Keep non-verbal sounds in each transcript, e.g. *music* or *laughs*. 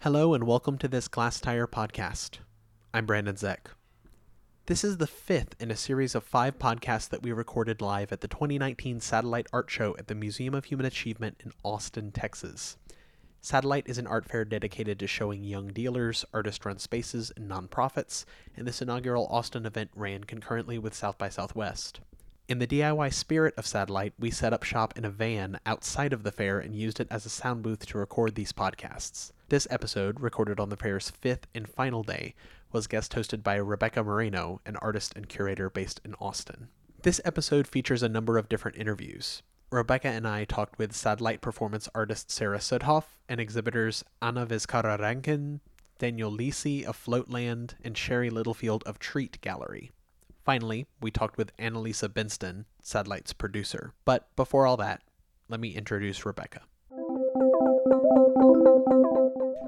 Hello and welcome to this Glass Tire podcast. I'm Brandon Zeck. This is the fifth in a series of five podcasts that we recorded live at the 2019 Satellite Art Show at the Museum of Human Achievement in Austin, Texas. Satellite is an art fair dedicated to showing young dealers, artist run spaces, and nonprofits, and this inaugural Austin event ran concurrently with South by Southwest. In the DIY spirit of Satellite, we set up shop in a van outside of the fair and used it as a sound booth to record these podcasts. This episode, recorded on the fair's fifth and final day, was guest hosted by Rebecca Moreno, an artist and curator based in Austin. This episode features a number of different interviews. Rebecca and I talked with satellite performance artist Sarah Sudhoff and exhibitors Anna Vizcarra Rankin, Daniel Lisi of Floatland, and Sherry Littlefield of Treat Gallery. Finally, we talked with Annalisa Benston, Satellite's producer. But before all that, let me introduce Rebecca.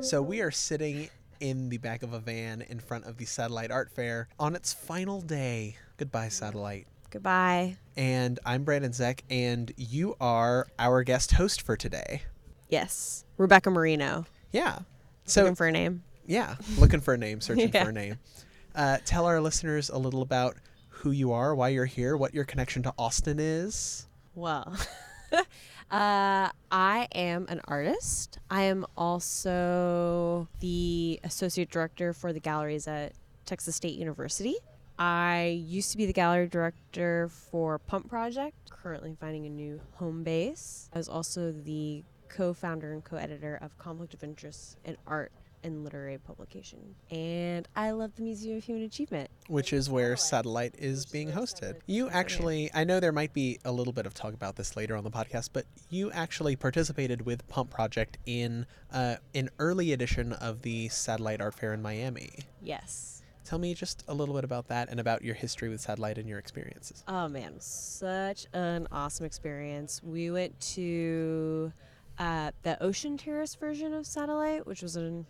So we are sitting in the back of a van in front of the Satellite Art Fair on its final day. Goodbye, Satellite. Goodbye. And I'm Brandon Zeck, and you are our guest host for today. Yes. Rebecca Moreno. Yeah. So, Looking for a name. yeah, looking for a name, searching Yeah. *laughs* for a name. Uh, tell our listeners a little about who you are, why you're here, what your connection to Austin is. Well, *laughs* uh, I am an artist. I am also the associate director for the galleries at Texas State University. I used to be the gallery director for Pump Project, currently finding a new home base. I was also the co founder and co editor of Conflict of Interest in Art and Literary Publication. And I love the Museum of Human Achievement. which is where Satellite is being hosted. You actually, I know there might be a little bit of talk about this later on the podcast, but you actually participated with Pump Project in uh, an early edition of the Satellite Art Fair in Miami. Yes. Tell me just a little bit about that and about your history with Satellite and your experiences. Oh man, such an awesome experience. We went to uh, the Ocean Terrace version of Satellite, which was an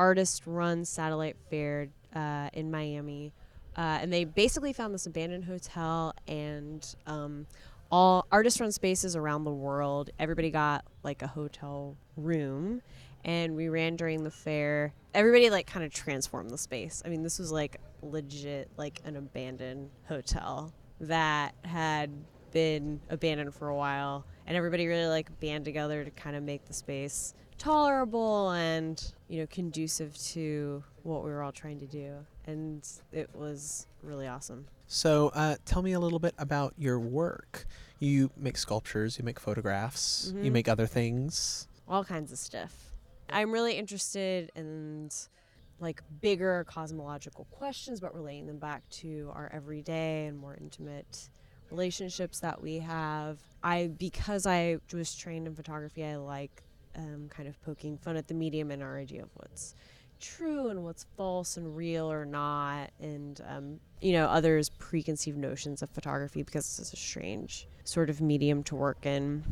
artist-run satellite fair uh, in Miami, uh, and they basically found this abandoned hotel and um, all artist-run spaces around the world. Everybody got like a hotel room, and we ran during the fair. Everybody like kind of transformed the space. I mean, this was like legit like an abandoned hotel that had been abandoned for a while and everybody really like band together to kind of make the space tolerable and you know conducive to what we were all trying to do and it was really awesome So, uh, tell me a little bit about your work. You make sculptures, you make photographs, you Mhm. make other things. all kinds of stuff i'm really interested in like bigger cosmological questions but relating them back to our everyday and more intimate relationships that we have i because i was trained in photography i like um, kind of poking fun at the medium and our idea of what's true and what's false and real or not and um, you know others preconceived notions of photography because it's a strange sort of medium to work in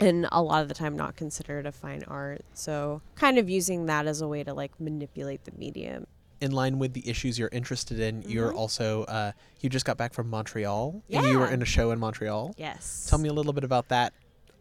and a lot of the time not considered a fine art. So, kind of using that as a way to like manipulate the medium. In line with the issues you're interested in, you're Mhm. also uh, you just got back from Montreal and you were in a show in Montreal. Yes. Tell me a little bit about that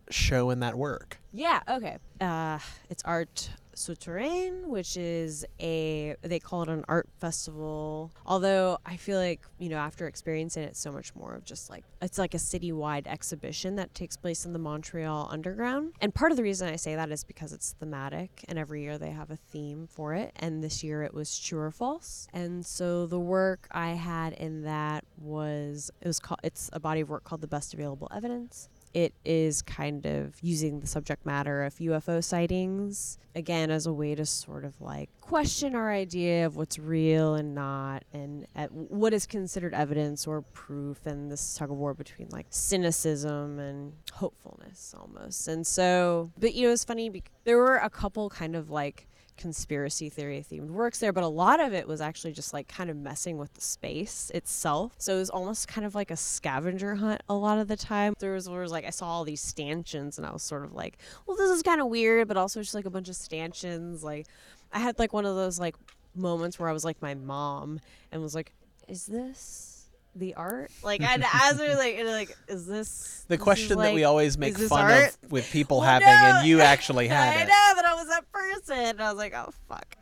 show and that work. Yeah, okay. Uh, it's Art Souterrain, which is a, they call it an art festival. Although I feel like, you know, after experiencing it, it's so much more of just like, it's like a citywide exhibition that takes place in the Montreal Underground. And part of the reason I say that is because it's thematic, and every year they have a theme for it. And this year it was true or false. And so the work I had in that was, it was called, it's a body of work called The Best Available Evidence it is kind of using the subject matter of UFO sightings again as a way to sort of like question our idea of what's real and not, and at what is considered evidence or proof, and this tug of war between like cynicism and hopefulness almost. And so, but you know, it's funny. There were a couple kind of like conspiracy theory themed works there, but a lot of it was actually just like kind of messing with the space itself. So it was almost kind of like a scavenger hunt a lot of the time. There was, was like, I saw all these stanchions and I was sort of like, well, this is kind of weird, but also just like a bunch of stanchions. Like, I had like one of those like moments where I was like my mom and was like, is this the art? Like, *laughs* and as we're like, and like, is this The this is, question that we always make fun art? of with people Well, having, no, and you *laughs* actually had I it. know that I was that person. And I was like, oh fuck.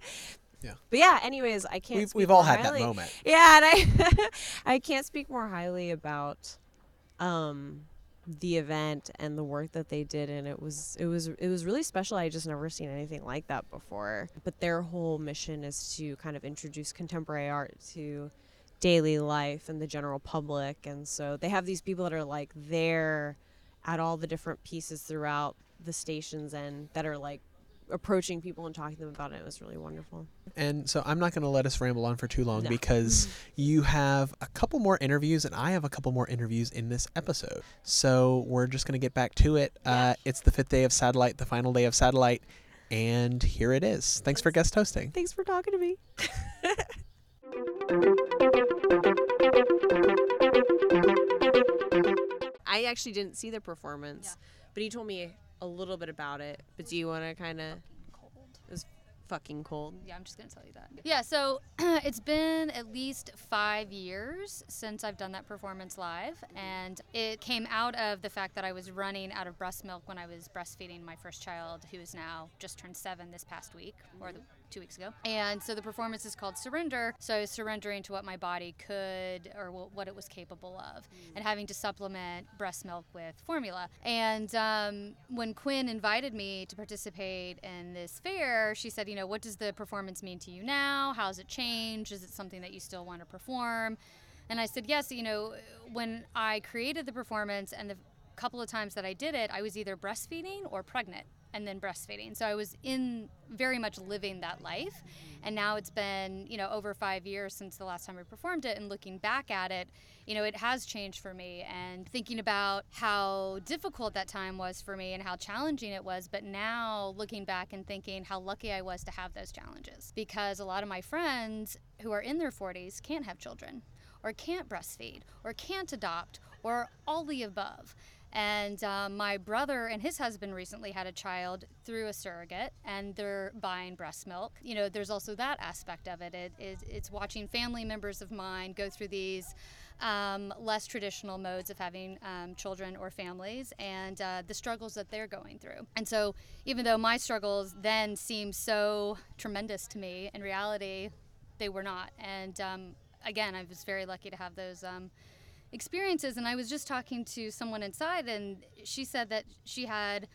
Yeah. But yeah. Anyways, I can't. We've, speak we've all more had that moment. Yeah, and I *laughs* I can't speak more highly about um the event and the work that they did and it was it was it was really special. I just never seen anything like that before. But their whole mission is to kind of introduce contemporary art to daily life and the general public and so they have these people that are like there at all the different pieces throughout the stations and that are like approaching people and talking to them about it. It was really wonderful. And so I'm not going to let us ramble on for too long No. because *laughs* you have a couple more interviews and I have a couple more interviews in this episode. So we're just going to get back to it. Uh, it's the fifth day of Satellite, the final day of Satellite, and here it is. Thanks for guest hosting. Thanks for talking to me. *laughs* I actually didn't see the performance, but he told me a little bit about it. But do you want to kind of? It was fucking cold. Yeah, I'm just gonna tell you that. Yeah, so *clears throat* it's been at least five years since I've done that performance live, and it came out of the fact that I was running out of breast milk when I was breastfeeding my first child, who is now just turned seven this past week or the, two weeks ago. And so the performance is called Surrender. So I was surrendering to what my body could or what it was capable of, and having to supplement breast milk with formula. And um, when Quinn invited me to participate in this fair, she said, you know, what does the performance mean to you now? How's it changed? Is it something that you still want to perform? And I said, yes, you know, when I created the performance and the couple of times that I did it, I was either breastfeeding or pregnant and then breastfeeding. So I was in very much living that life. Mm-hmm. And now it's been, you know, over five years since the last time I performed it. And looking back at it, you know, it has changed for me. And thinking about how difficult that time was for me and how challenging it was. But now looking back and thinking how lucky I was to have those challenges. Because a lot of my friends who are in their 40s can't have children or can't breastfeed or can't adopt or all the above. And um, my brother and his husband recently had a child through a surrogate, and they're buying breast milk. You know, there's also that aspect of it. it, it it's watching family members of mine go through these um, less traditional modes of having um, children or families and uh, the struggles that they're going through. And so, even though my struggles then seemed so tremendous to me, in reality, they were not. And um, again, I was very lucky to have those um, experiences. And I was just talking to someone inside, and she said that she had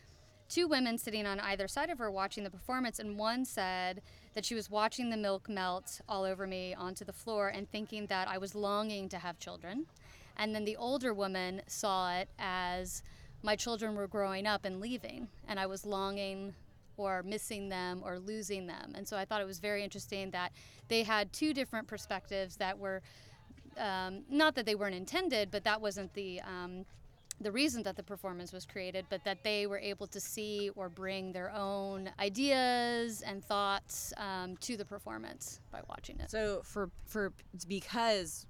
two women sitting on either side of her watching the performance, and one said that she was watching the milk melt all over me onto the floor and thinking that I was longing to have children. And then the older woman saw it as my children were growing up and leaving, and I was longing or missing them or losing them. And so I thought it was very interesting that they had two different perspectives that were um, not that they weren't intended, but that wasn't the um, the reason that the performance was created, but that they were able to see or bring their own ideas and thoughts um, to the performance by watching it. So for for because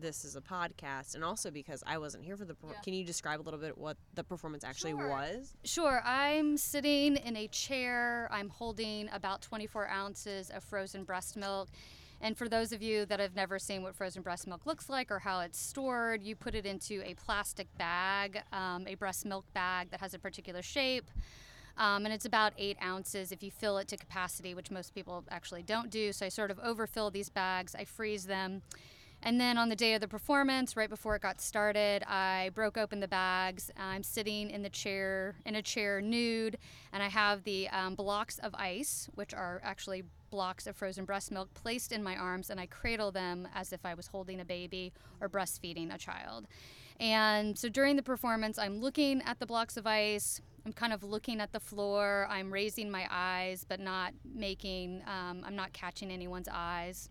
this is a podcast, and also because I wasn't here for the, Yeah. can you describe a little bit what the performance actually Sure. was? Sure, I'm sitting in a chair. I'm holding about 24 ounces of frozen breast milk. And for those of you that have never seen what frozen breast milk looks like or how it's stored, you put it into a plastic bag, um, a breast milk bag that has a particular shape. Um, and it's about eight ounces if you fill it to capacity, which most people actually don't do. So I sort of overfill these bags, I freeze them. And then on the day of the performance, right before it got started, I broke open the bags. I'm sitting in the chair, in a chair nude, and I have the um, blocks of ice, which are actually blocks of frozen breast milk, placed in my arms, and I cradle them as if I was holding a baby or breastfeeding a child. And so during the performance, I'm looking at the blocks of ice. I'm kind of looking at the floor. I'm raising my eyes, but not making, um, I'm not catching anyone's eyes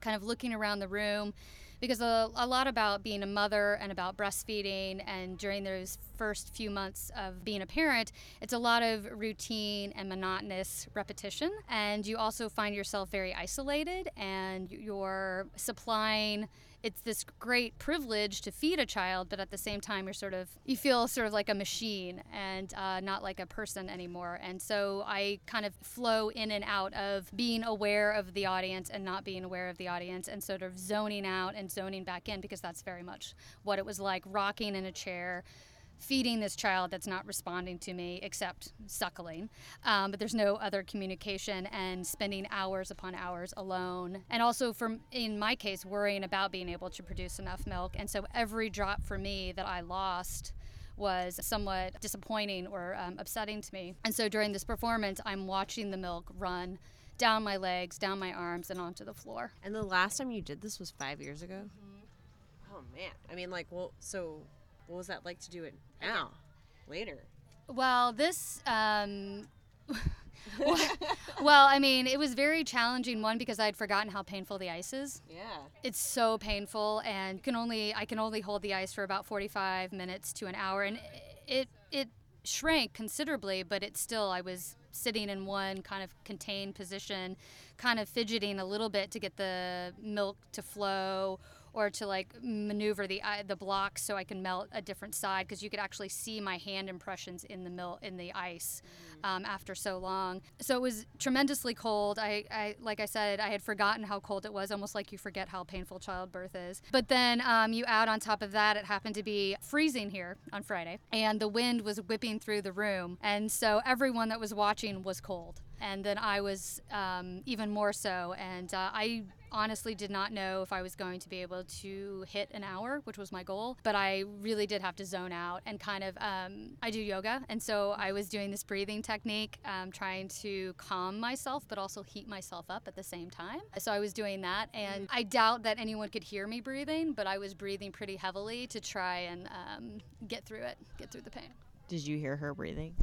kind of looking around the room because a, a lot about being a mother and about breastfeeding and during those first few months of being a parent it's a lot of routine and monotonous repetition. And you also find yourself very isolated and you're supplying it's this great privilege to feed a child, but at the same time, you're sort of, you feel sort of like a machine and uh, not like a person anymore. And so I kind of flow in and out of being aware of the audience and not being aware of the audience and sort of zoning out and zoning back in because that's very much what it was like rocking in a chair feeding this child that's not responding to me except suckling. Um, but there's no other communication and spending hours upon hours alone. And also, from in my case, worrying about being able to produce enough milk. And so every drop for me that I lost was somewhat disappointing or um, upsetting to me. And so during this performance, I'm watching the milk run down my legs, down my arms, and onto the floor. And the last time you did this was five years ago? Oh, man. I mean, like, well, so what was that like to do it now, later? Well, this. Um, *laughs* *laughs* well, I mean, it was very challenging. One because I'd forgotten how painful the ice is. Yeah. It's so painful, and can only I can only hold the ice for about 45 minutes to an hour, and it it shrank considerably, but it still I was sitting in one kind of contained position, kind of fidgeting a little bit to get the milk to flow or to like maneuver the uh, the blocks so I can melt a different side because you could actually see my hand impressions in the milk in the ice um, after so long. So it was tremendously cold. I, I like I said I had forgotten how cold it was, almost like you forget how painful childbirth is. But then um, you add on top of that, it happened to be freezing here on Friday, and the wind was whipping through the room, and so everyone that was watching was cold and then I was um, even more so. And uh, I honestly did not know if I was going to be able to hit an hour, which was my goal. But I really did have to zone out and kind of. Um, I do yoga, and so I was doing this breathing technique, um, trying to calm myself, but also heat myself up at the same time. So I was doing that, and I doubt that anyone could hear me breathing, but I was breathing pretty heavily to try and um, get through it, get through the pain. Did you hear her breathing?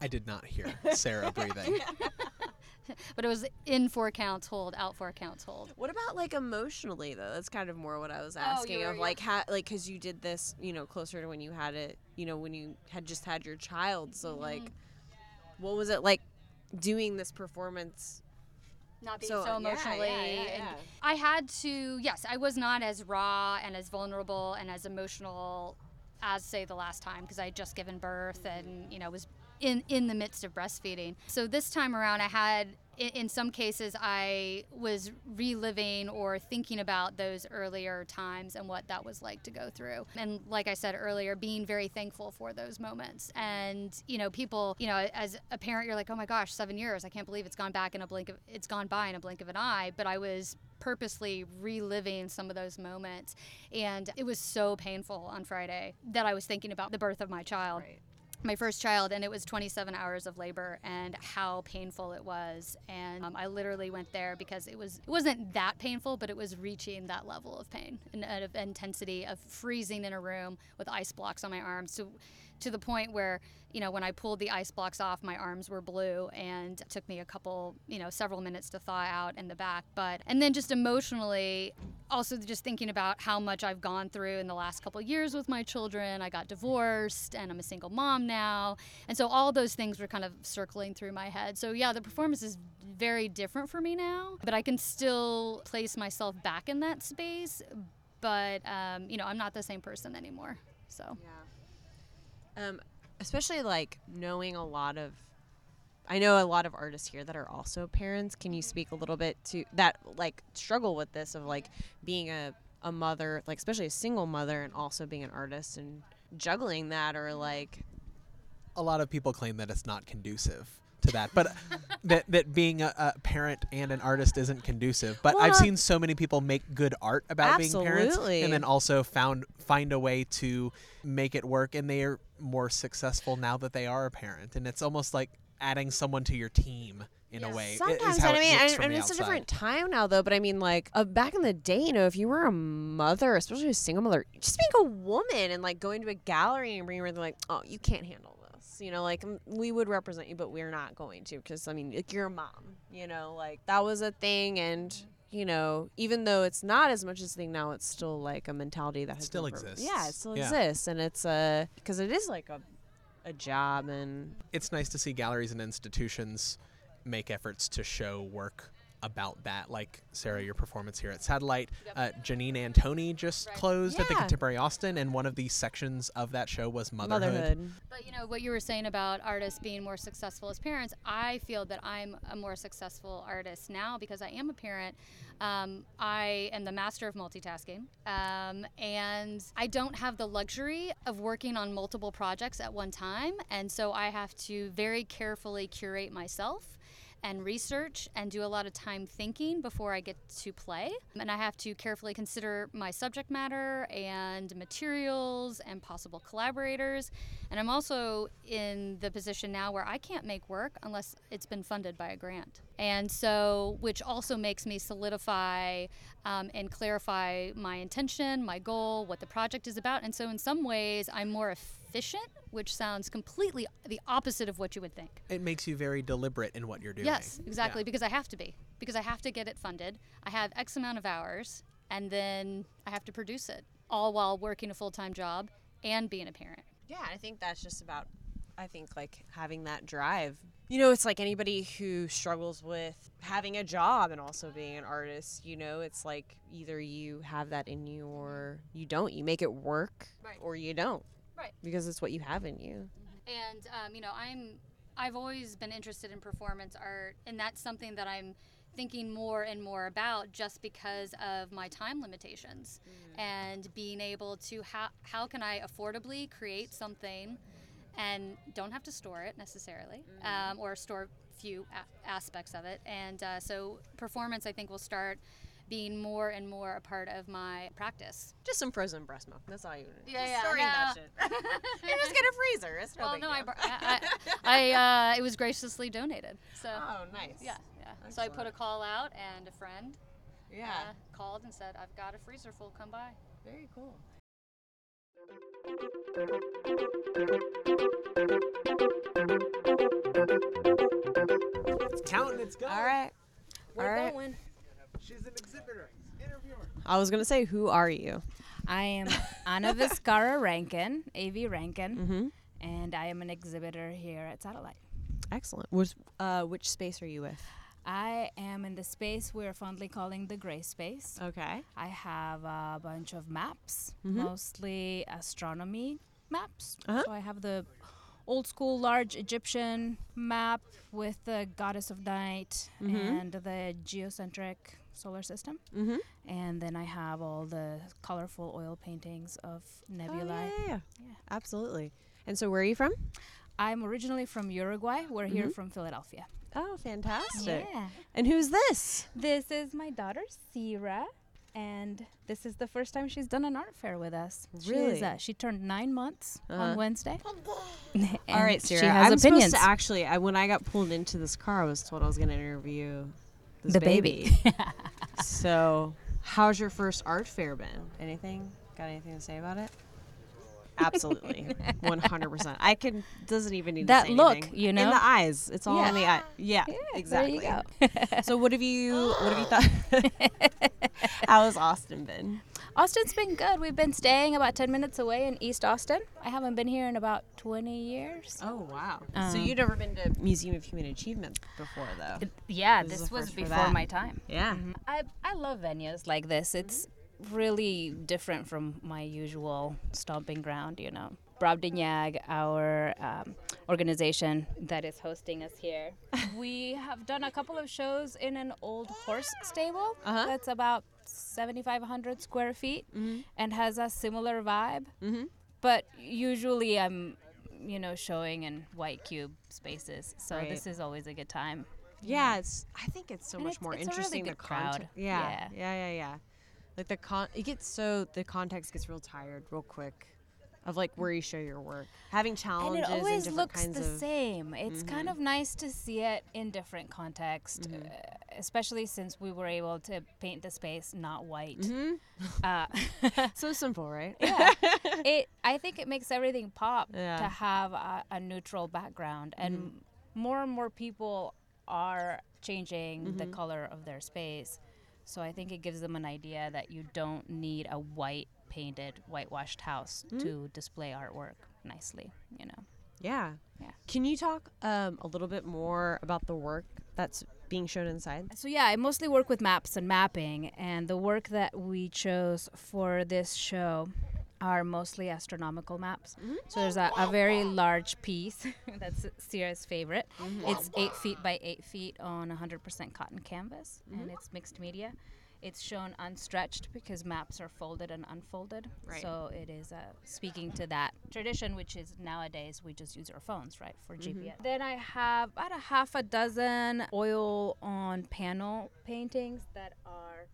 I did not hear Sarah breathing. *laughs* but it was in four counts hold, out four counts hold. What about like emotionally though? That's kind of more what I was oh, asking were- of like how like because you did this you know closer to when you had it you know when you had just had your child. So mm-hmm. like, what was it like doing this performance? Not being So, so, yeah, emotionally. yeah, yeah, and yeah. I had to, yes, I was not as raw and as vulnerable and as emotional as say the last time because I had just given birth and you know was in in the midst of breastfeeding. So this time around, I had in, some cases I was reliving or thinking about those earlier times and what that was like to go through. And like I said earlier, being very thankful for those moments. And you know, people, you know, as a parent, you're like, oh my gosh, seven years! I can't believe it's gone back in a blink of it's gone by in a blink of an eye. But I was purposely reliving some of those moments. And it was so painful on Friday that I was thinking about the birth of my child. My first child, and it was 27 hours of labor, and how painful it was. And um, I literally went there because it was it wasn't that painful, but it was reaching that level of pain and and of intensity of freezing in a room with ice blocks on my arms. So to the point where you know when i pulled the ice blocks off my arms were blue and it took me a couple you know several minutes to thaw out in the back. But and then just emotionally also just thinking about how much i've gone through in the last couple years with my children. I got divorced and i'm a single mom now. And so all those things were kind of circling through my head. So yeah the performance is very different for me now but i can still place myself back in that space. But um, you know i'm not the same person anymore. So. Yeah. Um, especially like knowing a lot of. I know a lot of artists here that are also parents. Can you speak a little bit to that, like struggle with this of like being a a mother, like especially a single mother, and also being an artist and juggling that, or like a lot of people claim that it's not conducive to that, but that that being a, a parent and an artist isn't conducive. But I've seen so many people make good art about being parents, and then also found find a way to make it work, and they are more successful now that they are a parent. And it's almost like adding someone to your team in a way. i- is Sometimes, I mean, looks and, from and the it's a different time now, though. But I mean, like uh, back in the day, you know, if you were a mother, especially a single mother, just being a woman and like going to a gallery and they're like, oh, you can't handle You know, like we would represent you, but we're not going to because I mean, like you're mom. You know, like that was a thing, and mm-hmm. you know, even though it's not as much as a thing now, it's still like a mentality that has still exists. Yeah, it still Yeah. exists, and it's a because it is like a a job and it's nice to see galleries and institutions make efforts to show work about that, like Sarah, your performance here at Satellite. Uh, Janine Antoni just Right. closed at the Contemporary Austin, and one of the sections of that show was motherhood. Motherhood. But you know what you were saying about artists being more successful as parents. I feel that I'm a more successful artist now because I am a parent. Um, I am the master of multitasking, um, and I don't have the luxury of working on multiple projects at one time, and so I have to very carefully curate myself and research and do a lot of time thinking before I get to play. And I have to carefully consider my subject matter and materials and possible collaborators. And I'm also in the position now where I can't make work unless it's been funded by a grant. And so, which also makes me solidify um, and clarify my intention, my goal, what the project is about. And so, in some ways, I'm more efficient, which sounds completely the opposite of what you would think. It makes you very deliberate in what you're doing. Yes, exactly, Yeah. because I have to be. Because I have to get it funded. I have X amount of hours, and then I have to produce it, all while working a full time job and being a parent. Yeah, I think that's just about I think like having that drive. You know, it's like anybody who struggles with having a job and also being an artist, you know, it's like either you have that in you or you don't. You make it work Right. or you don't. Right. Because it's what you have in you. And um, you know, I'm I've always been interested in performance art, and that's something that I'm thinking more and more about just because of my time limitations and being able to how how can I affordably create something and don't have to store it necessarily um, or store few a- aspects of it and uh, so performance I think will start being more and more a part of my practice. Just some frozen breast milk. That's all you need. Yeah, Just yeah, storing that shit. *laughs* you just get a freezer. It's no well, big no, I, br- *laughs* I, I, I uh, it was graciously donated. So Oh, nice. yeah, yeah. So I put a call out, and a friend Yeah. uh, called and said, "I've got a freezer full. Come by." Very cool. It's counting. It's going. All right. We're All right. going. She's an exhibitor. Interviewer. I was going to say, who are you? I am *laughs* Anna Vizcarra Rankin, AV Rankin, Mm-hmm. and I am an exhibitor here at Satellite. Excellent. Was, uh, which space are you with? I am in the space we're fondly calling the gray space. Okay. I have a bunch of maps, Mhm. mostly astronomy maps. Uh-huh. So I have the old school large Egyptian map with the goddess of night Mhm. and the geocentric solar system. Mm-hmm. And then I have all the colorful oil paintings of nebulae. Oh, yeah, yeah, Yeah. Absolutely. And so, where are you from? I'm originally from Uruguay. We're here Mhm. from Philadelphia. Oh, fantastic. Yeah. And who's this? This is my daughter, Sierra. And this is the first time she's done an art fair with us. She, Really? is, uh, she turned nine months Uh-huh. on Wednesday. *laughs* All right, And Sarah. She has I'm opinions. supposed to actually. I, when I got pulled into this car, I was told I was going to interview this the baby. *laughs* so, how's your first art fair been? Anything? Got anything to say about it? Absolutely, *laughs* one hundred percent. I can doesn't even need That to say look, anything. you in the eyes. It's all Yeah. in the eye. Yeah, Yeah, exactly. There you go. So, what have you? What have you thought? *laughs* How has Austin been? Austin's been good. We've been staying about 10 minutes away in East Austin. I haven't been here in about 20 years. Oh wow! so Um, you've never been to Museum of Human Achievement before, though? Yeah, This this was before my time. Yeah. Mhm. I, I love venues like this. It's really different from my usual stomping ground, you know. Brobdingnag, our um, organization that is hosting us here. *laughs* we have done a couple of shows in an old horse stable Uh-huh. that's about 7,500 square feet Mhm. and has a similar vibe. Mm-hmm. But usually I'm, you know, showing in white cube spaces. So Right. this is always a good time. Yeah, it's. I think it's so And much it's- more it's a really interesting. good the crowd. Yeah, Yeah. yeah, yeah, yeah. Like the con, it gets so the context gets real tired real quick, of like where you show your work, having challenges. and it always different looks the same. It's kind Mhm. of nice to see it in different context, Mhm. uh, especially since we were able to paint the space not white. hmm Uh, *laughs* So simple, right? *laughs* yeah, *laughs* it. I think it makes everything pop Yeah. to have a, a neutral background, and Mhm. more and more people are changing the Mhm. color of their space. So I think it gives them an idea that you don't need a white painted, whitewashed house Mhm. to display artwork nicely. You know. Yeah. Yeah. Can you talk um, a little bit more about the work that's being shown inside? So yeah, I mostly work with maps and mapping, and the work that we chose for this show are mostly astronomical maps. So there's a, a very large piece *laughs* that's Sierra's favorite. It's eight feet by eight feet on 100% cotton canvas, and it's mixed media. It's shown unstretched because maps are folded and unfolded. Right. So it is uh, speaking to that tradition, which is nowadays we just use our phones, right, for GPS. Then I have about a half a dozen oil on panel paintings that are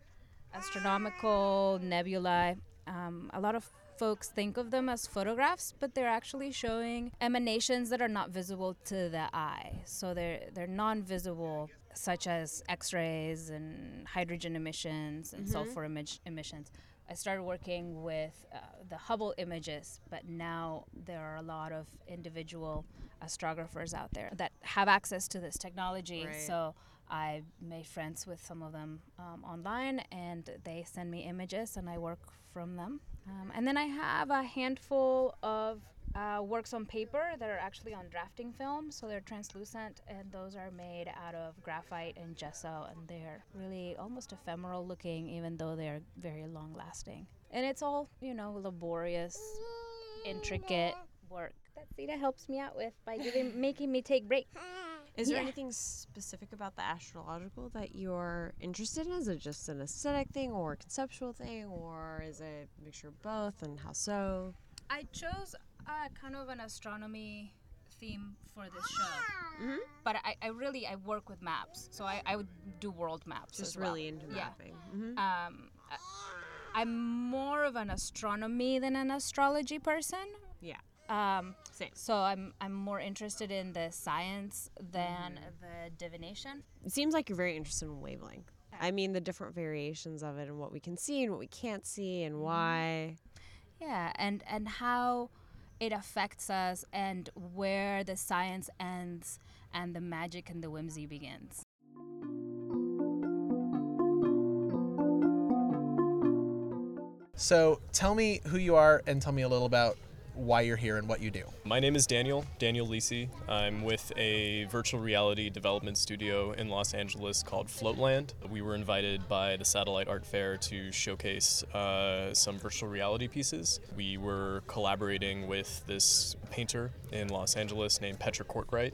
astronomical nebulae. Um, a lot of folks think of them as photographs, but they're actually showing emanations that are not visible to the eye. So they're they're non-visible, such as X-rays and hydrogen emissions and sulfur image emissions. I started working with uh, the Hubble images, but now there are a lot of individual astrographers out there that have access to this technology. Right. So I made friends with some of them um, online, and they send me images, and I work from them. Um, and then I have a handful of uh, works on paper that are actually on drafting film, so they're translucent, and those are made out of graphite and gesso, and they're really almost ephemeral looking, even though they're very long lasting. And it's all, you know, laborious, intricate work that Sita helps me out with by giving, *laughs* making me take breaks. Is there Yeah. anything specific about the astrological that you're interested in? Is it just an aesthetic thing or a conceptual thing, or is it a mixture of both? And how so? I chose uh, kind of an astronomy theme for this show, Mhm. but I, I really I work with maps, so I, I would do world maps. Just well. really into Yeah. mapping. hmm Um, I- I'm more of an astronomy than an astrology person. Yeah. Um, Same. so I'm I'm more interested in the science than the divination. It seems like you're very interested in wavelength. I mean, the different variations of it and what we can see and what we can't see and why. Yeah, and and how it affects us and where the science ends and the magic and the whimsy begins. So tell me who you are and tell me a little about why you're here and what you do. My name is Daniel, Daniel Lisi. I'm with a virtual reality development studio in Los Angeles called Floatland. We were invited by the Satellite Art Fair to showcase uh, some virtual reality pieces. We were collaborating with this painter in Los Angeles named Petra Cortright.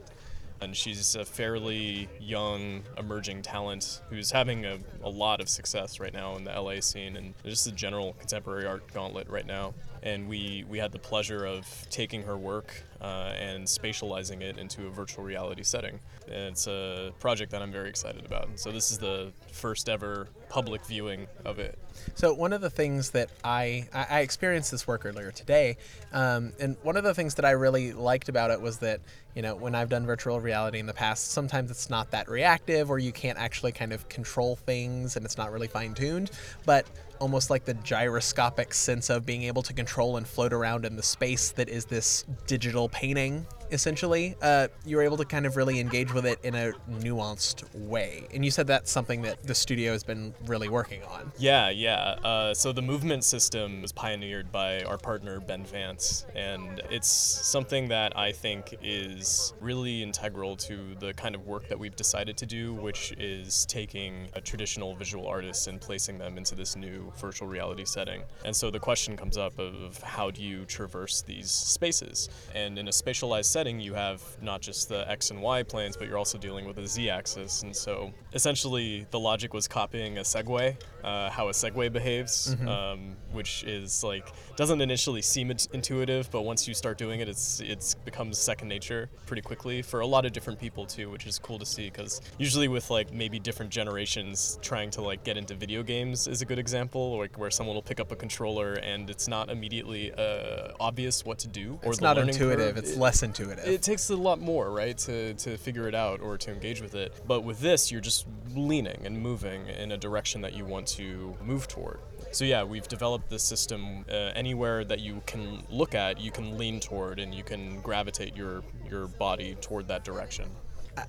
And she's a fairly young, emerging talent who's having a, a lot of success right now in the LA scene and just the general contemporary art gauntlet right now and we we had the pleasure of taking her work uh, and spatializing it into a virtual reality setting. And it's a project that I'm very excited about. So this is the first ever public viewing of it. So one of the things that I I experienced this work earlier today, um, and one of the things that I really liked about it was that you know when I've done virtual reality in the past, sometimes it's not that reactive, or you can't actually kind of control things, and it's not really fine tuned. But almost like the gyroscopic sense of being able to control and float around in the space that is this digital painting essentially. Uh, you were able to kind of really engage with it in a nuanced way. And you said that's something that the studio has been really working on. Yeah, yeah. Uh, so the movement system was pioneered by our partner Ben Vance, and it's something that I think is really integral to the kind of work that we've decided to do, which is taking a traditional visual artists and placing them into this new virtual reality setting. And so the question comes up of how do you traverse these spaces? And in a spatialized setting, you have not just the X and Y planes, but you're also dealing with a Z axis. And so essentially, the logic was copying a Segway, uh, how a Segway behaves, um, which is like doesn't initially seem int- intuitive, but once you start doing it, it's it's becomes second nature pretty quickly for a lot of different people too, which is cool to see because usually with like maybe different generations trying to like get into video games is a good example, like where someone will pick up a controller and it's not immediately uh, obvious what to do, or it's not intuitive curve- it's it- less intuitive it takes a lot more, right, to, to figure it out or to engage with it. But with this, you're just leaning and moving in a direction that you want to move toward. So yeah, we've developed this system. Uh, anywhere that you can look at, you can lean toward, and you can gravitate your your body toward that direction.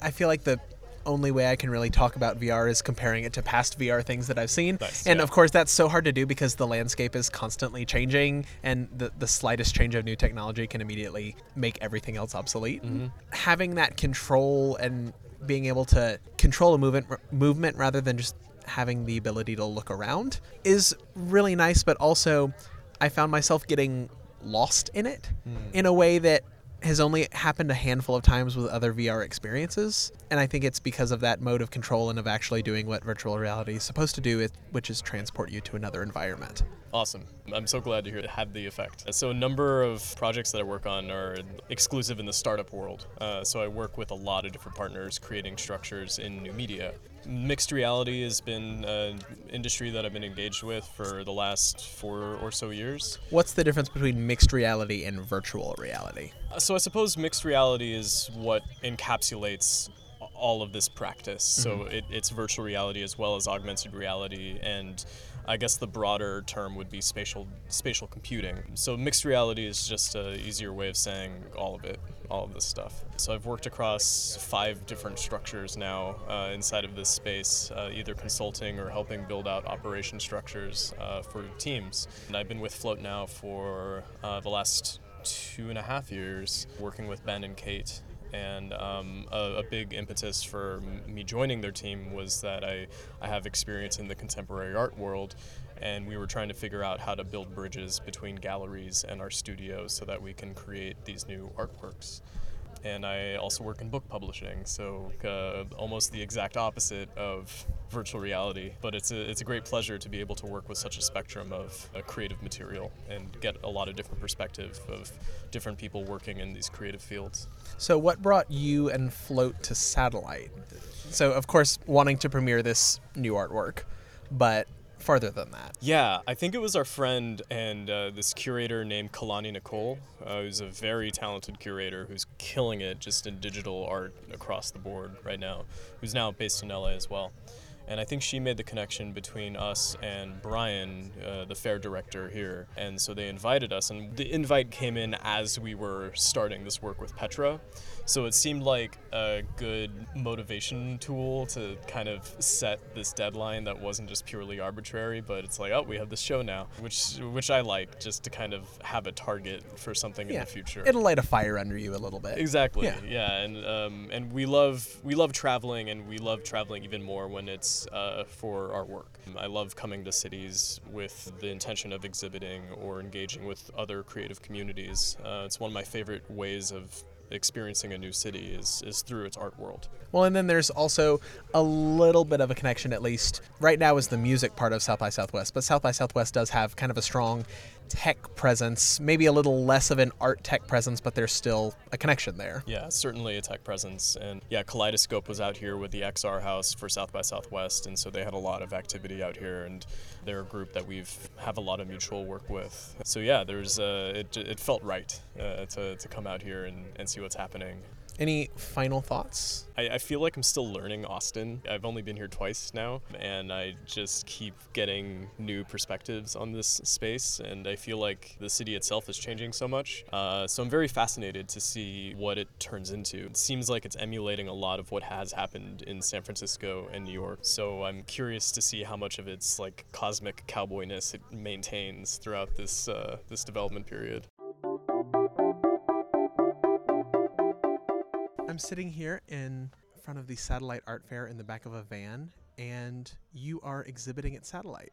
I feel like the only way I can really talk about VR is comparing it to past VR things that I've seen. Nice, and yeah. of course, that's so hard to do because the landscape is constantly changing, and the, the slightest change of new technology can immediately make everything else obsolete. Mm-hmm. Having that control and being able to control a movement movement rather than just having the ability to look around is really nice, but also I found myself getting lost in it in a way that has only happened a handful of times with other VR experiences. And I think it's because of that mode of control and of actually doing what virtual reality is supposed to do, which is transport you to another environment. Awesome. I'm so glad to hear it had the effect. So, a number of projects that I work on are exclusive in the startup world. Uh, so, I work with a lot of different partners creating structures in new media. Mixed reality has been an industry that I've been engaged with for the last four or so years. What's the difference between mixed reality and virtual reality? Uh, So I suppose mixed reality is what encapsulates all of this practice. So it, it's virtual reality as well as augmented reality, and I guess the broader term would be spatial spatial computing. So mixed reality is just an easier way of saying all of it, all of this stuff. So I've worked across five different structures now uh, inside of this space, uh, either consulting or helping build out operation structures uh, for teams. And I've been with Float now for uh, the last two and a half years working with Ben and Kate. And um, a, a big impetus for m- me joining their team was that I, I have experience in the contemporary art world, and we were trying to figure out how to build bridges between galleries and our studios so that we can create these new artworks. And I also work in book publishing, so uh, almost the exact opposite of virtual reality. But it's a, it's a great pleasure to be able to work with such a spectrum of uh, creative material and get a lot of different perspective of different people working in these creative fields. So, what brought you and Float to Satellite? So, of course, wanting to premiere this new artwork, but farther than that. Yeah, I think it was our friend and uh, this curator named Kelani Nichole, uh, who's a very talented curator who's killing it just in digital art across the board right now, who's now based in LA as well. And I think she made the connection between us and Brian, uh, the fair director here. And so they invited us, and the invite came in as we were starting this work with Petra. So it seemed like a good motivation tool to kind of set this deadline that wasn't just purely arbitrary, but it's like, oh, we have this show now, which which I like, just to kind of have a target for something in the future. It'll light a fire under you a little bit. Exactly. Yeah. Yeah, and um, and we love we love traveling, and we love traveling even more when it's uh, for our work. I love coming to cities with the intention of exhibiting or engaging with other creative communities. Uh, it's one of my favorite ways of experiencing a new city is is through its art world. Well, and then there's also a little bit of a connection, at least right now, is the music part of South by Southwest. But South by Southwest does have kind of a strong tech presence, maybe a little less of an art tech presence, but there's still a connection there. Yeah, certainly a tech presence. And yeah, Kaleidoscope was out here with the XR House for South by Southwest, and so they had a lot of activity out here. And they're a group that we've have a lot of mutual work with. So yeah, there's uh, it, it felt right uh, to, to come out here and, and see what's happening. Any final thoughts? I, I feel like I'm still learning Austin. I've only been here twice now, and I just keep getting new perspectives on this space. And I feel like the city itself is changing so much. Uh, so I'm very fascinated to see what it turns into. It seems like it's emulating a lot of what has happened in San Francisco and New York. So I'm curious to see how much of its like cosmic cowboyness it maintains throughout this uh, this development period. I'm sitting here in front of the Satellite Art Fair in the back of a van, and you are exhibiting at Satellite.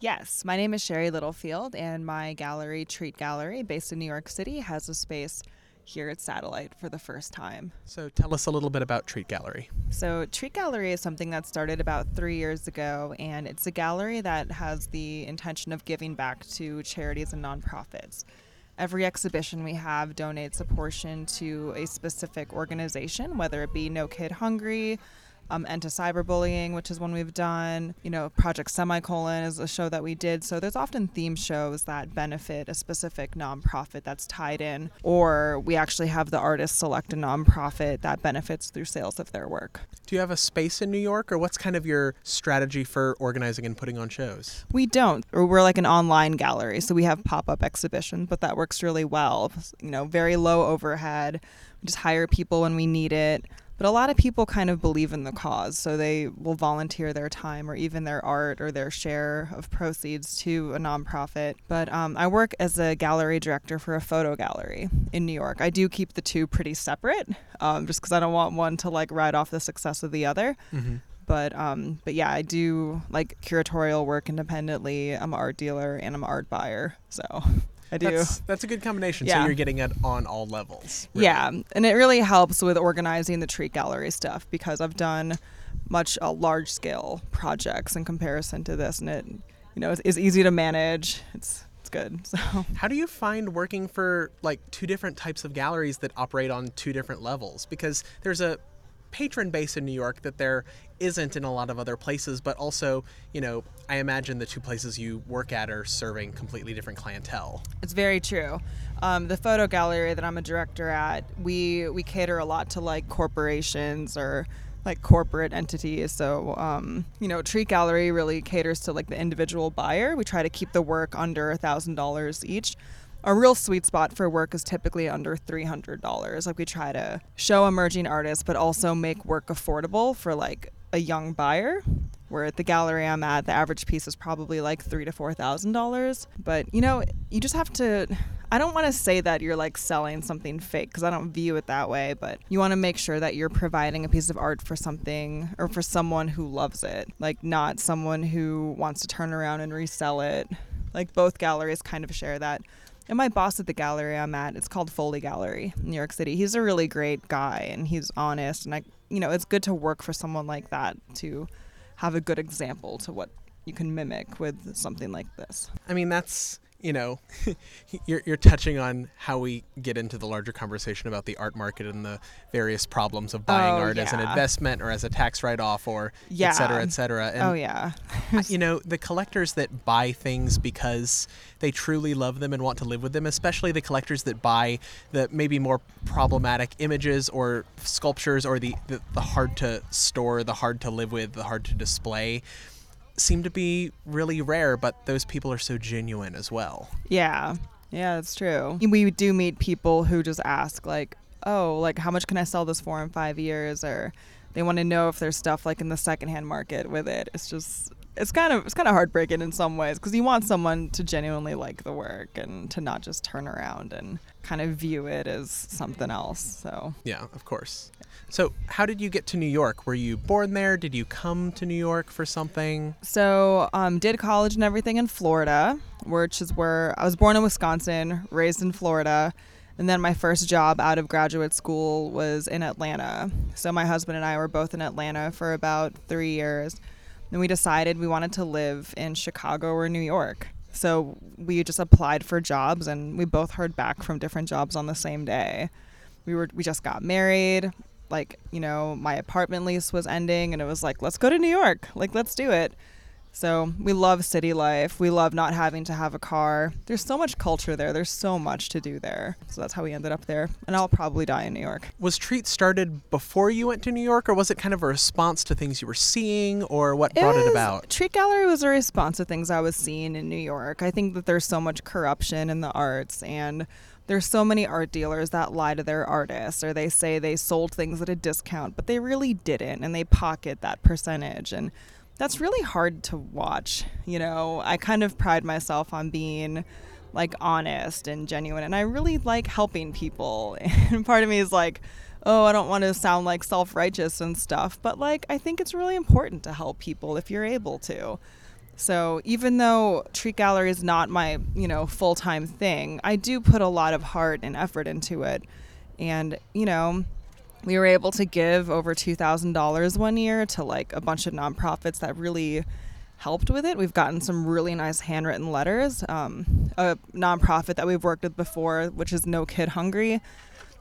Yes, my name is Sherry Littlefield, and my gallery, Treat Gallery, based in New York City, has a space here at Satellite for the first time. So tell us a little bit about Treat Gallery. So, Treat Gallery is something that started about three years ago, and it's a gallery that has the intention of giving back to charities and nonprofits. Every exhibition we have donates a portion to a specific organization, whether it be No Kid Hungry, um, End to Cyberbullying, which is one we've done. You know, Project Semicolon is a show that we did. So there's often theme shows that benefit a specific nonprofit that's tied in, or we actually have the artist select a nonprofit that benefits through sales of their work. Do you have a space in New York, or what's kind of your strategy for organizing and putting on shows? We don't, or we're like an online gallery, so we have pop-up exhibitions, but that works really well. You know, very low overhead. We just hire people when we need it. But a lot of people kind of believe in the cause, so they will volunteer their time or even their art or their share of proceeds to a nonprofit. But um, I work as a gallery director for a photo gallery in New York. I do keep the two pretty separate, um, just because I don't want one to like ride off the success of the other. Mm-hmm. But um, but yeah, I do like curatorial work independently. I'm an art dealer and I'm an art buyer, so I do. That's, that's a good combination. So you're getting it on all levels. really. Yeah, and it really helps with organizing the treat gallery stuff because I've done much uh, large scale projects in comparison to this, and it you know is, is easy to manage. It's it's good. *laughs* So How do you find working for like two different types of galleries that operate on two different levels? Because there's a patron base in New York that there isn't in a lot of other places, but also, you know, I imagine the two places you work at are serving completely different clientele. It's very true. Um, the photo gallery that I'm a director at, we we cater a lot to like corporations or like corporate entities. So um, you know, Treat Gallery really caters to like the individual buyer. We try to keep the work under a thousand dollars each. A real sweet spot for work is typically under three hundred dollars. Like we try to show emerging artists, but also make work affordable for like a young buyer where at the gallery I'm at, the average piece is probably like three to four thousand dollars. But you know, you just have to. I don't want to say that you're like selling something fake because I don't view it that way. But you want to make sure that you're providing a piece of art for something or for someone who loves it, like not someone who wants to turn around and resell it. Like both galleries kind of share that. And my boss at the gallery I'm at, it's called Foley Gallery in New York City. He's a really great guy and he's honest. And I, you know, it's good to work for someone like that to have a good example to what you can mimic with something like this. I mean, that's you know, *laughs* you're you're touching on how we get into the larger conversation about the art market and the various problems of buying Oh, art as an investment or as a tax write-off or Yeah. et cetera, et cetera. And oh yeah. *laughs* you know, the collectors that buy things because they truly love them and want to live with them, especially the collectors that buy the maybe more problematic images or sculptures or the, the, the hard to store, the hard to live with, the hard to display, seem to be really rare, but those people are so genuine as well. Yeah. Yeah, that's true. We do meet people who just ask like, "Oh, like how much can I sell this for in 5 years?" or they want to know if there's stuff like in the secondhand market with it. It's just it's kind of it's kind of heartbreaking in some ways because you want someone to genuinely like the work and to not just turn around and kind of view it as something else. So Yeah, of course. So, how did you get to New York? Were you born there? Did you come to New York for something? So, um, did college and everything in Florida, which is where I was born in Wisconsin, raised in Florida, and then my first job out of graduate school was in Atlanta. So, my husband and I were both in Atlanta for about three years. Then we decided we wanted to live in Chicago or New York. So, we just applied for jobs, and we both heard back from different jobs on the same day. We were we just got married like you know my apartment lease was ending and it was like let's go to new york. Like let's do it. So we love city life. We love not having to have a car. There's so much culture there. There's so much to do there. So that's how we ended up there. And i'll probably die in new york. Was Treat started before you went to New York, or was it kind of a response to things you were seeing, or what brought it about? Treat Gallery was a response to things I was seeing in New York. I think that there's so much corruption in the arts and there's so many art dealers that lie to their artists or they say they sold things at a discount, but they really didn't and they pocket that percentage and that's really hard to watch. You know, I kind of pride myself on being like honest and genuine and I really like helping people. *laughs* And part of me is like, oh, I don't want to sound like self righteous and stuff, but like, I think it's really important to help people if you're able to. So even though Treat Gallery is not my, you know, full time thing, I do put a lot of heart and effort into it. And, you know, we were able to give over $2,000 one year to like a bunch of nonprofits that really helped with it. We've gotten some really nice handwritten letters. Um, a nonprofit that we've worked with before, which is No Kid Hungry,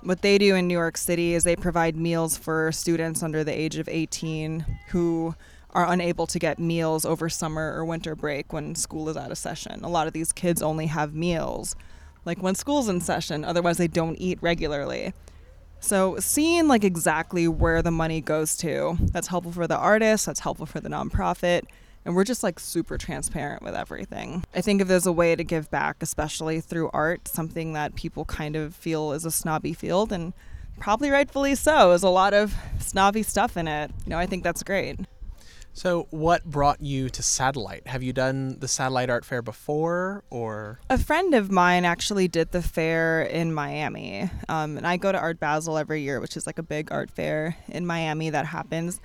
what they do in New York City is they provide meals for students under the age of 18 who are unable to get meals over summer or winter break when school is out of session. A lot of these kids only have meals like when school's in session, otherwise they don't eat regularly. So seeing like exactly where the money goes to, that's helpful for the artist, that's helpful for the nonprofit, and we're just like super transparent with everything. I think if there's a way to give back, especially through art, something that people kind of feel is a snobby field, and probably rightfully so. There's a lot of snobby stuff in it. You know, I think that's great. So, what brought you to Satellite? Have you done the Satellite Art Fair before, or A friend of mine actually did the fair in Miami. Um, and I go to Art Basel every year, which is like a big art fair in Miami that happens.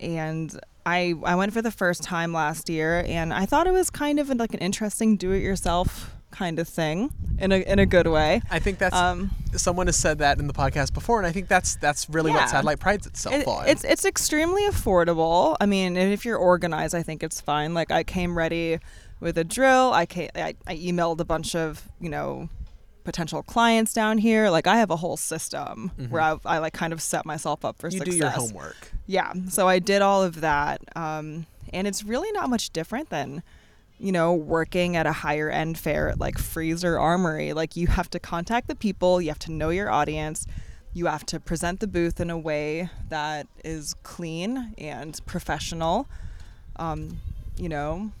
And I, I went for the first time last year, and I thought it was kind of like an interesting do it yourself kind of thing in a, in a good way. I think that's Um, someone has said that in the podcast before, and I think that's that's really Yeah. what Satellite prides itself It- on. it's it's extremely affordable. I mean, if you're organized, I think it's fine. Like I came ready with a drill. I came, I, I emailed a bunch of you know potential clients down here. Like I have a whole system where I, I like kind of set myself up for Mm-hmm. you success. do your homework. Yeah. So I did all of that, um, and it's really not much different than you know working at a higher end fair at like Freezer Armory. Like you have to contact the people, you have to know your audience, you have to present the booth in a way that is clean and professional. Um, you know,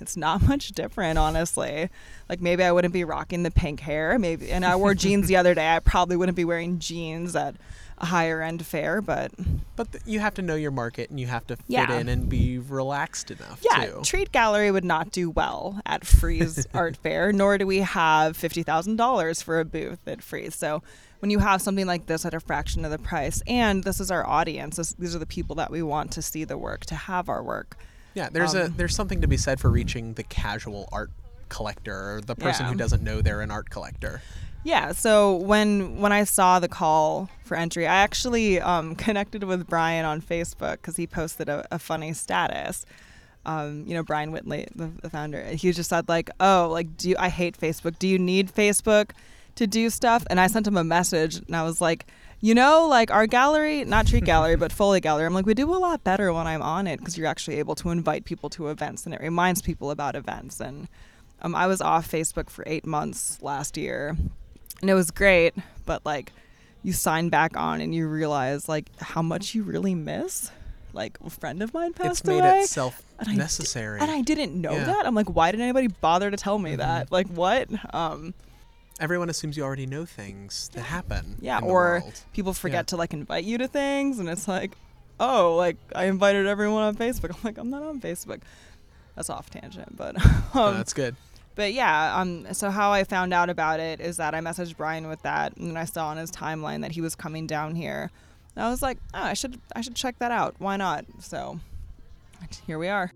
it's not *laughs* much different, honestly. Like maybe I wouldn't be rocking the pink hair, maybe, and I wore jeans the *laughs* other day. I probably wouldn't be wearing jeans at a higher end fair, but But th- you have to know your market, and you have to fit Yeah. in and be relaxed enough Yeah, too. Treat Gallery would not do well at Frieze *laughs* Art Fair, nor do we have fifty thousand dollars for a booth at Frieze. So when you have something like this at a fraction of the price, and this is our audience, this, these are the people that we want to see the work, to have our work. Yeah, there's a Um, there's something to be said for reaching the casual art collector or the person Yeah. who doesn't know they're an art collector. Yeah. So when when I saw the call for entry, I actually um, *laughs* connected with Brian on Facebook because he posted a, a funny status. Um, you know, Brian Whitley, the, the founder, he just said like, "Oh, like, do you, I hate Facebook? Do you need Facebook to do stuff?" And I sent him a message, and I was like, "You know, like our gallery, not Treat Gallery, but *laughs* Foley Gallery. I'm like, we do a lot better when I'm on it because you're actually able to invite people to events, and it reminds people about events. And um, I was off Facebook for eight months last year, and it was great but like you sign back on and you realize like how much you really miss like a friend of mine passed it's made away itself and I di- necessary. and i didn't know Yeah. that i'm like why didn't anybody bother to tell me Mhm. that like what um Everyone assumes you already know things that happen. yeah in the or world. people forget to like invite you to things and it's like oh like i invited everyone on facebook *laughs* i'm like i'm not on facebook that's off tangent but *laughs* um, that's good. But yeah, um, so how I found out about it is that I messaged Brian with that, and I saw on his timeline that he was coming down here. And I was like, oh, I should, I should check that out. Why not? So here we are.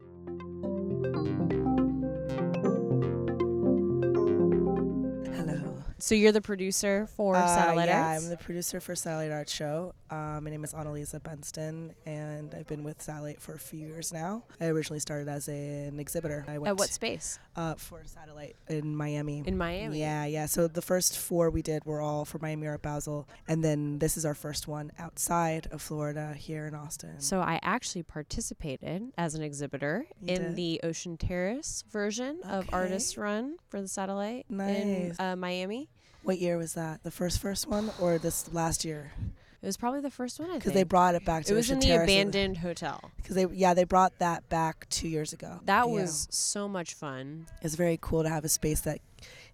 So you're the producer for Uh, Satellite yeah, Arts? I'm the producer for Satellite Art Show. Uh, my name is Annalisa Benston, and I've been with Satellite for a few years now. I originally started as an exhibitor. I went At what space? uh, for Satellite in Miami. In Miami. Yeah, yeah. So the first four we did were all for Miami Art Basel, and then this is our first one outside of Florida here in Austin. So I actually participated as an exhibitor You in did? the Ocean Terrace version of Okay. Artist Run for the Satellite in Nice. uh, Miami. What year was that? The first first one or this last year? It was probably the first one I Because they brought it back to it was in the Terrace and- abandoned hotel. Because they, yeah, they brought that back two years ago. That Yeah. was so much fun. It's very cool to have a space that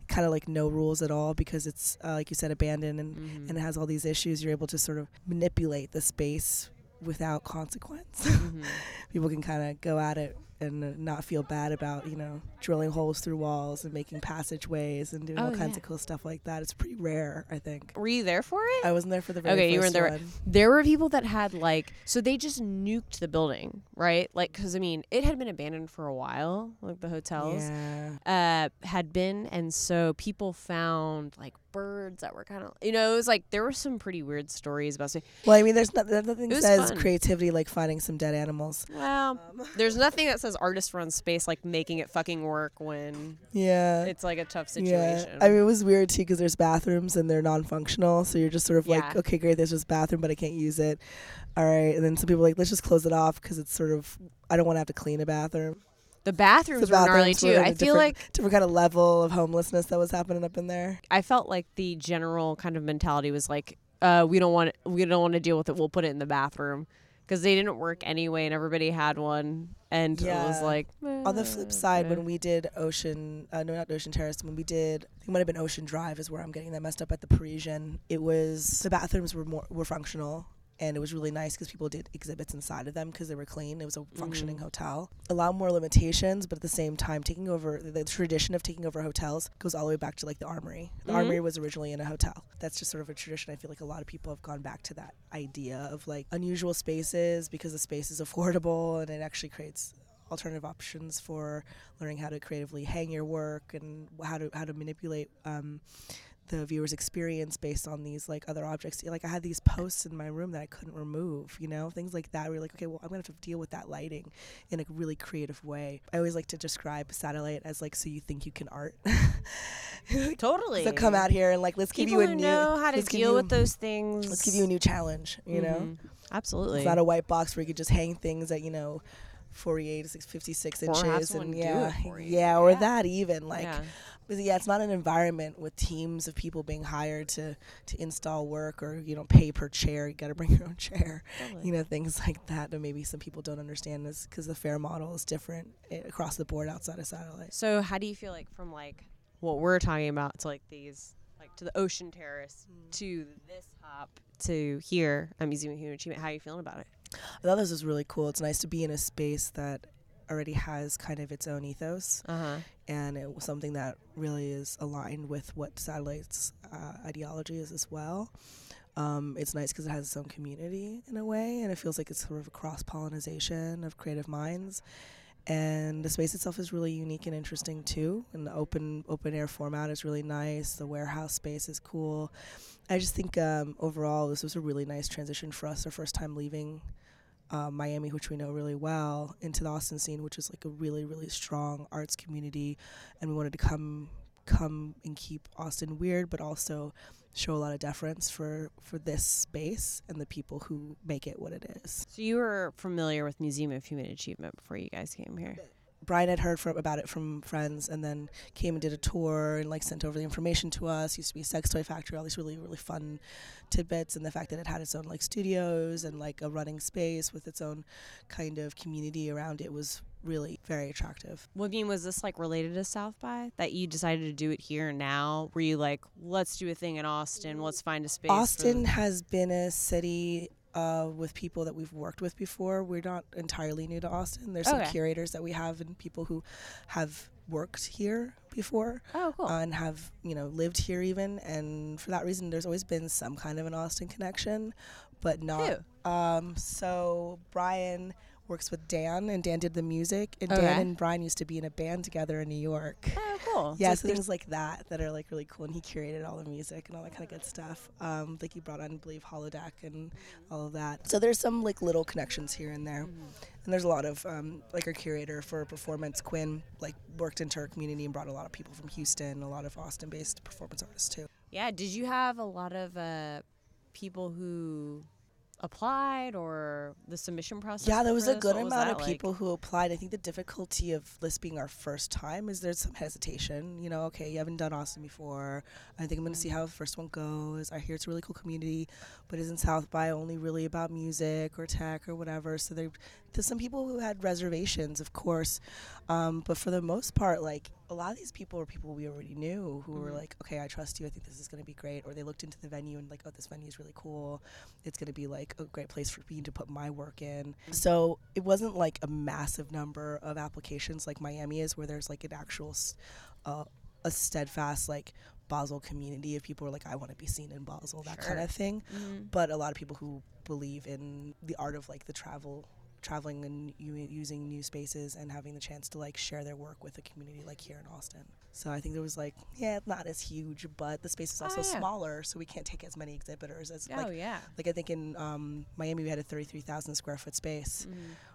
kind of like no rules at all because it's uh, like you said abandoned and Mhm. and it has all these issues. You're able to sort of manipulate the space without consequence. Mhm. *laughs* People can kind of go at it and not feel bad about you know drilling holes through walls and making passageways and doing all Oh, kinds yeah. of cool stuff like that. It's pretty rare, I think. Were you there for it? I wasn't there for the very Okay, you weren't there. one. There were people that had like, so they just nuked the building, right? Like, because I mean, it had been abandoned for a while, like the hotels Yeah. uh, had been, and so people found like birds that were kind of, you know, it was like there were some pretty weird stories about. Say, Well, I mean, there's, not, there's nothing says fun. creativity like finding some dead animals. well, Um, *laughs* there's nothing that says artist run space like making it fucking work when yeah. it's like a tough situation. Yeah, I mean it was weird too because there's bathrooms and they're non-functional, so you're just sort of like, okay, great, there's this bathroom, but I can't use it. All right, and then some people are like, let's just close it off because it's sort of I don't want to have to clean a bathroom. The bathrooms the were gnarly bathrooms were too. in a I feel like Different kind of level of homelessness that was happening up in there. I felt like the general kind of mentality was like, uh, we don't want we don't want to deal with it. We'll put it in the bathroom because they didn't work anyway, and everybody had one, and it was Yeah. like On the flip side, eh. when we did Ocean, uh, no, not Ocean Terrace, when we did, it might have been Ocean Drive, is where I'm getting that messed up at the Parisian. It was the bathrooms were more were functional, and it was really nice because people did exhibits inside of them because they were clean. It was a functioning hotel. A lot more limitations, but at the same time, taking over the tradition of taking over hotels goes all the way back to like the Armory. The Mhm. Armory was originally in a hotel. That's just sort of a tradition. I feel like a lot of people have gone back to that idea of like unusual spaces because the space is affordable and it actually creates alternative options for learning how to creatively hang your work and how to how to manipulate um, the viewer's experience based on these like other objects. Like I had these posts in my room that I couldn't remove, you know, things like that. You're like, okay, well, I'm gonna have to deal with that lighting in a really creative way. I always like to describe satellite as like, so you think you can art. *laughs* totally. so come out here and like let's give you a new. know how to deal you- with those things. Let's give you a new challenge. You know. Mhm. Absolutely. It's not a white box where you could just hang things at, you know, 48 to 56 Or inches. And yeah, it for you. yeah, or Yeah. that even. Like, yeah. But yeah, it's not an environment with teams of people being hired to, to install work or, you know, pay per chair. You got to bring *laughs* your own chair. Totally. You know, things *laughs* like that that maybe some people don't understand this because the fair model is different eh, across the board outside of satellite. So how do you feel like from like what we're talking about to like these like to the ocean terrace Mm. to this hop to here Museum of Human Achievement? How are you feeling about it? I thought this was really cool. It's nice to be in a space that already has kind of its own ethos. Uh huh. and it was something that really is aligned with what Satellite's uh, ideology is as well. Um, it's nice because it has its own community in a way, and it feels like it's sort of a cross pollination of creative minds. And the space itself is really unique and interesting too. And the open open air format is really nice. The warehouse space is cool. I just think um, overall this was a really nice transition for us. Our first time leaving uh, Miami, which we know really well, into the Austin scene, which is like a really, really strong arts community, and we wanted to come come and keep Austin weird, but also show a lot of deference for for this space and the people who make it what it is. So you were familiar with Museum of Human Achievement before you guys came here. Brian had heard from, about it from friends and then came and did a tour and like sent over the information to us. Used to be a sex toy factory, all these really, really fun tidbits and the fact that it had its own like studios and like a running space with its own kind of community around it was really very attractive. Well, I mean, was this like related to South by that you decided to do it here now? Were you like, let's do a thing in Austin, let's find a space? for Austin has been a city uh, with people that we've worked with before. We're not entirely new to Austin. There's some curators that we have and people who have worked here before. Oh, cool. uh, and have you know lived here even and for that reason there's always been some kind of an austin connection but not um so brian works with dan and dan did the music and Okay. dan and brian used to be in a band together in new york oh, cool. yeah, So so things like that that are like really cool, and he curated all the music and all that kind of good stuff. Um, like he brought on, I believe, holodeck and all of that. So there's some like little connections here and there, and there's a lot of um, like our curator for performance, Quinn, like worked into our community and brought a lot of people from Houston, a lot of Austin-based performance artists too. Yeah. Did you have a lot of uh, people who applied or the submission process? Yeah, there was a this? good What amount of like? people who applied. I think the difficulty of this being our first time is there's some hesitation. You know, okay, you haven't done Austin before. I think I'm going to see mm. how the first one goes. I hear it's a really cool community, but isn't South by only really about music or tech or whatever? So there, there's some people who had reservations, of course, um, but for the most part, like a lot of these people were people we already knew who were like, okay, I trust you. I think this is going to be great. Or they looked into the venue and like, oh, this venue is really cool. It's going to be like a great place for me to put my work in. So it wasn't like a massive number of applications like Miami is, where there's like an actual, uh, a steadfast like Basel community of people who are like, I want to be seen in Basel, that kind of thing. Mhm. But a lot of people who believe in the art of like the travel traveling and u- using new spaces and having the chance to like share their work with a community like here in Austin. So I think there was like, yeah, it's not as huge, but the space is also Oh, yeah. smaller, so we can't take as many exhibitors as Oh like yeah. like I think in um, Miami we had a 33,000 square foot space, Mhm.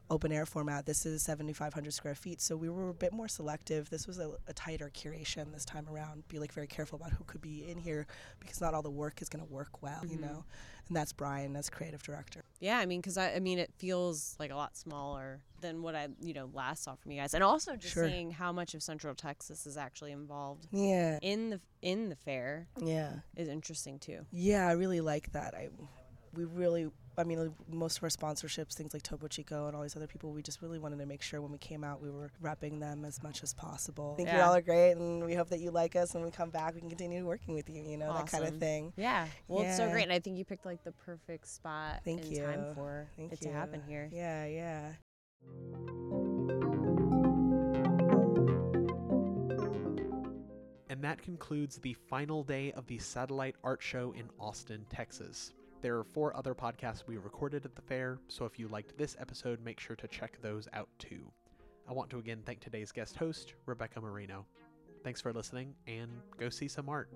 open air format. This is 7,500 square feet, so we were a bit more selective. This was a, a tighter curation this time around. Be like very careful about who could be in here because not all the work is going to work well, you Mhm. know. And that's Brian as creative director. Yeah, I mean, because I, I mean, it feels like a lot smaller than what I, you know, last saw from you guys, and also just Sure. seeing how much of Central Texas is actually involved Yeah, in the in the fair yeah. is interesting too. Yeah, I really like that. I we really I mean, most of our sponsorships, things like Topo Chico and all these other people, we just really wanted to make sure when we came out, we were repping them as much as possible. I think you all are great, and we hope that you like us. When we come back, we can continue working with you. You know, that kind of thing. Yeah. Well, it's so great. And I think you picked like the perfect spot Thank and you. time for Thank it you. to happen here. Yeah, yeah. And that concludes the final day of the Satellite Art Show in Austin, Texas. There are four other podcasts we recorded at the fair, so if you liked this episode, make sure to check those out too. I want to again thank today's guest host, Rebecca Moreno. Thanks for listening, and go see some art.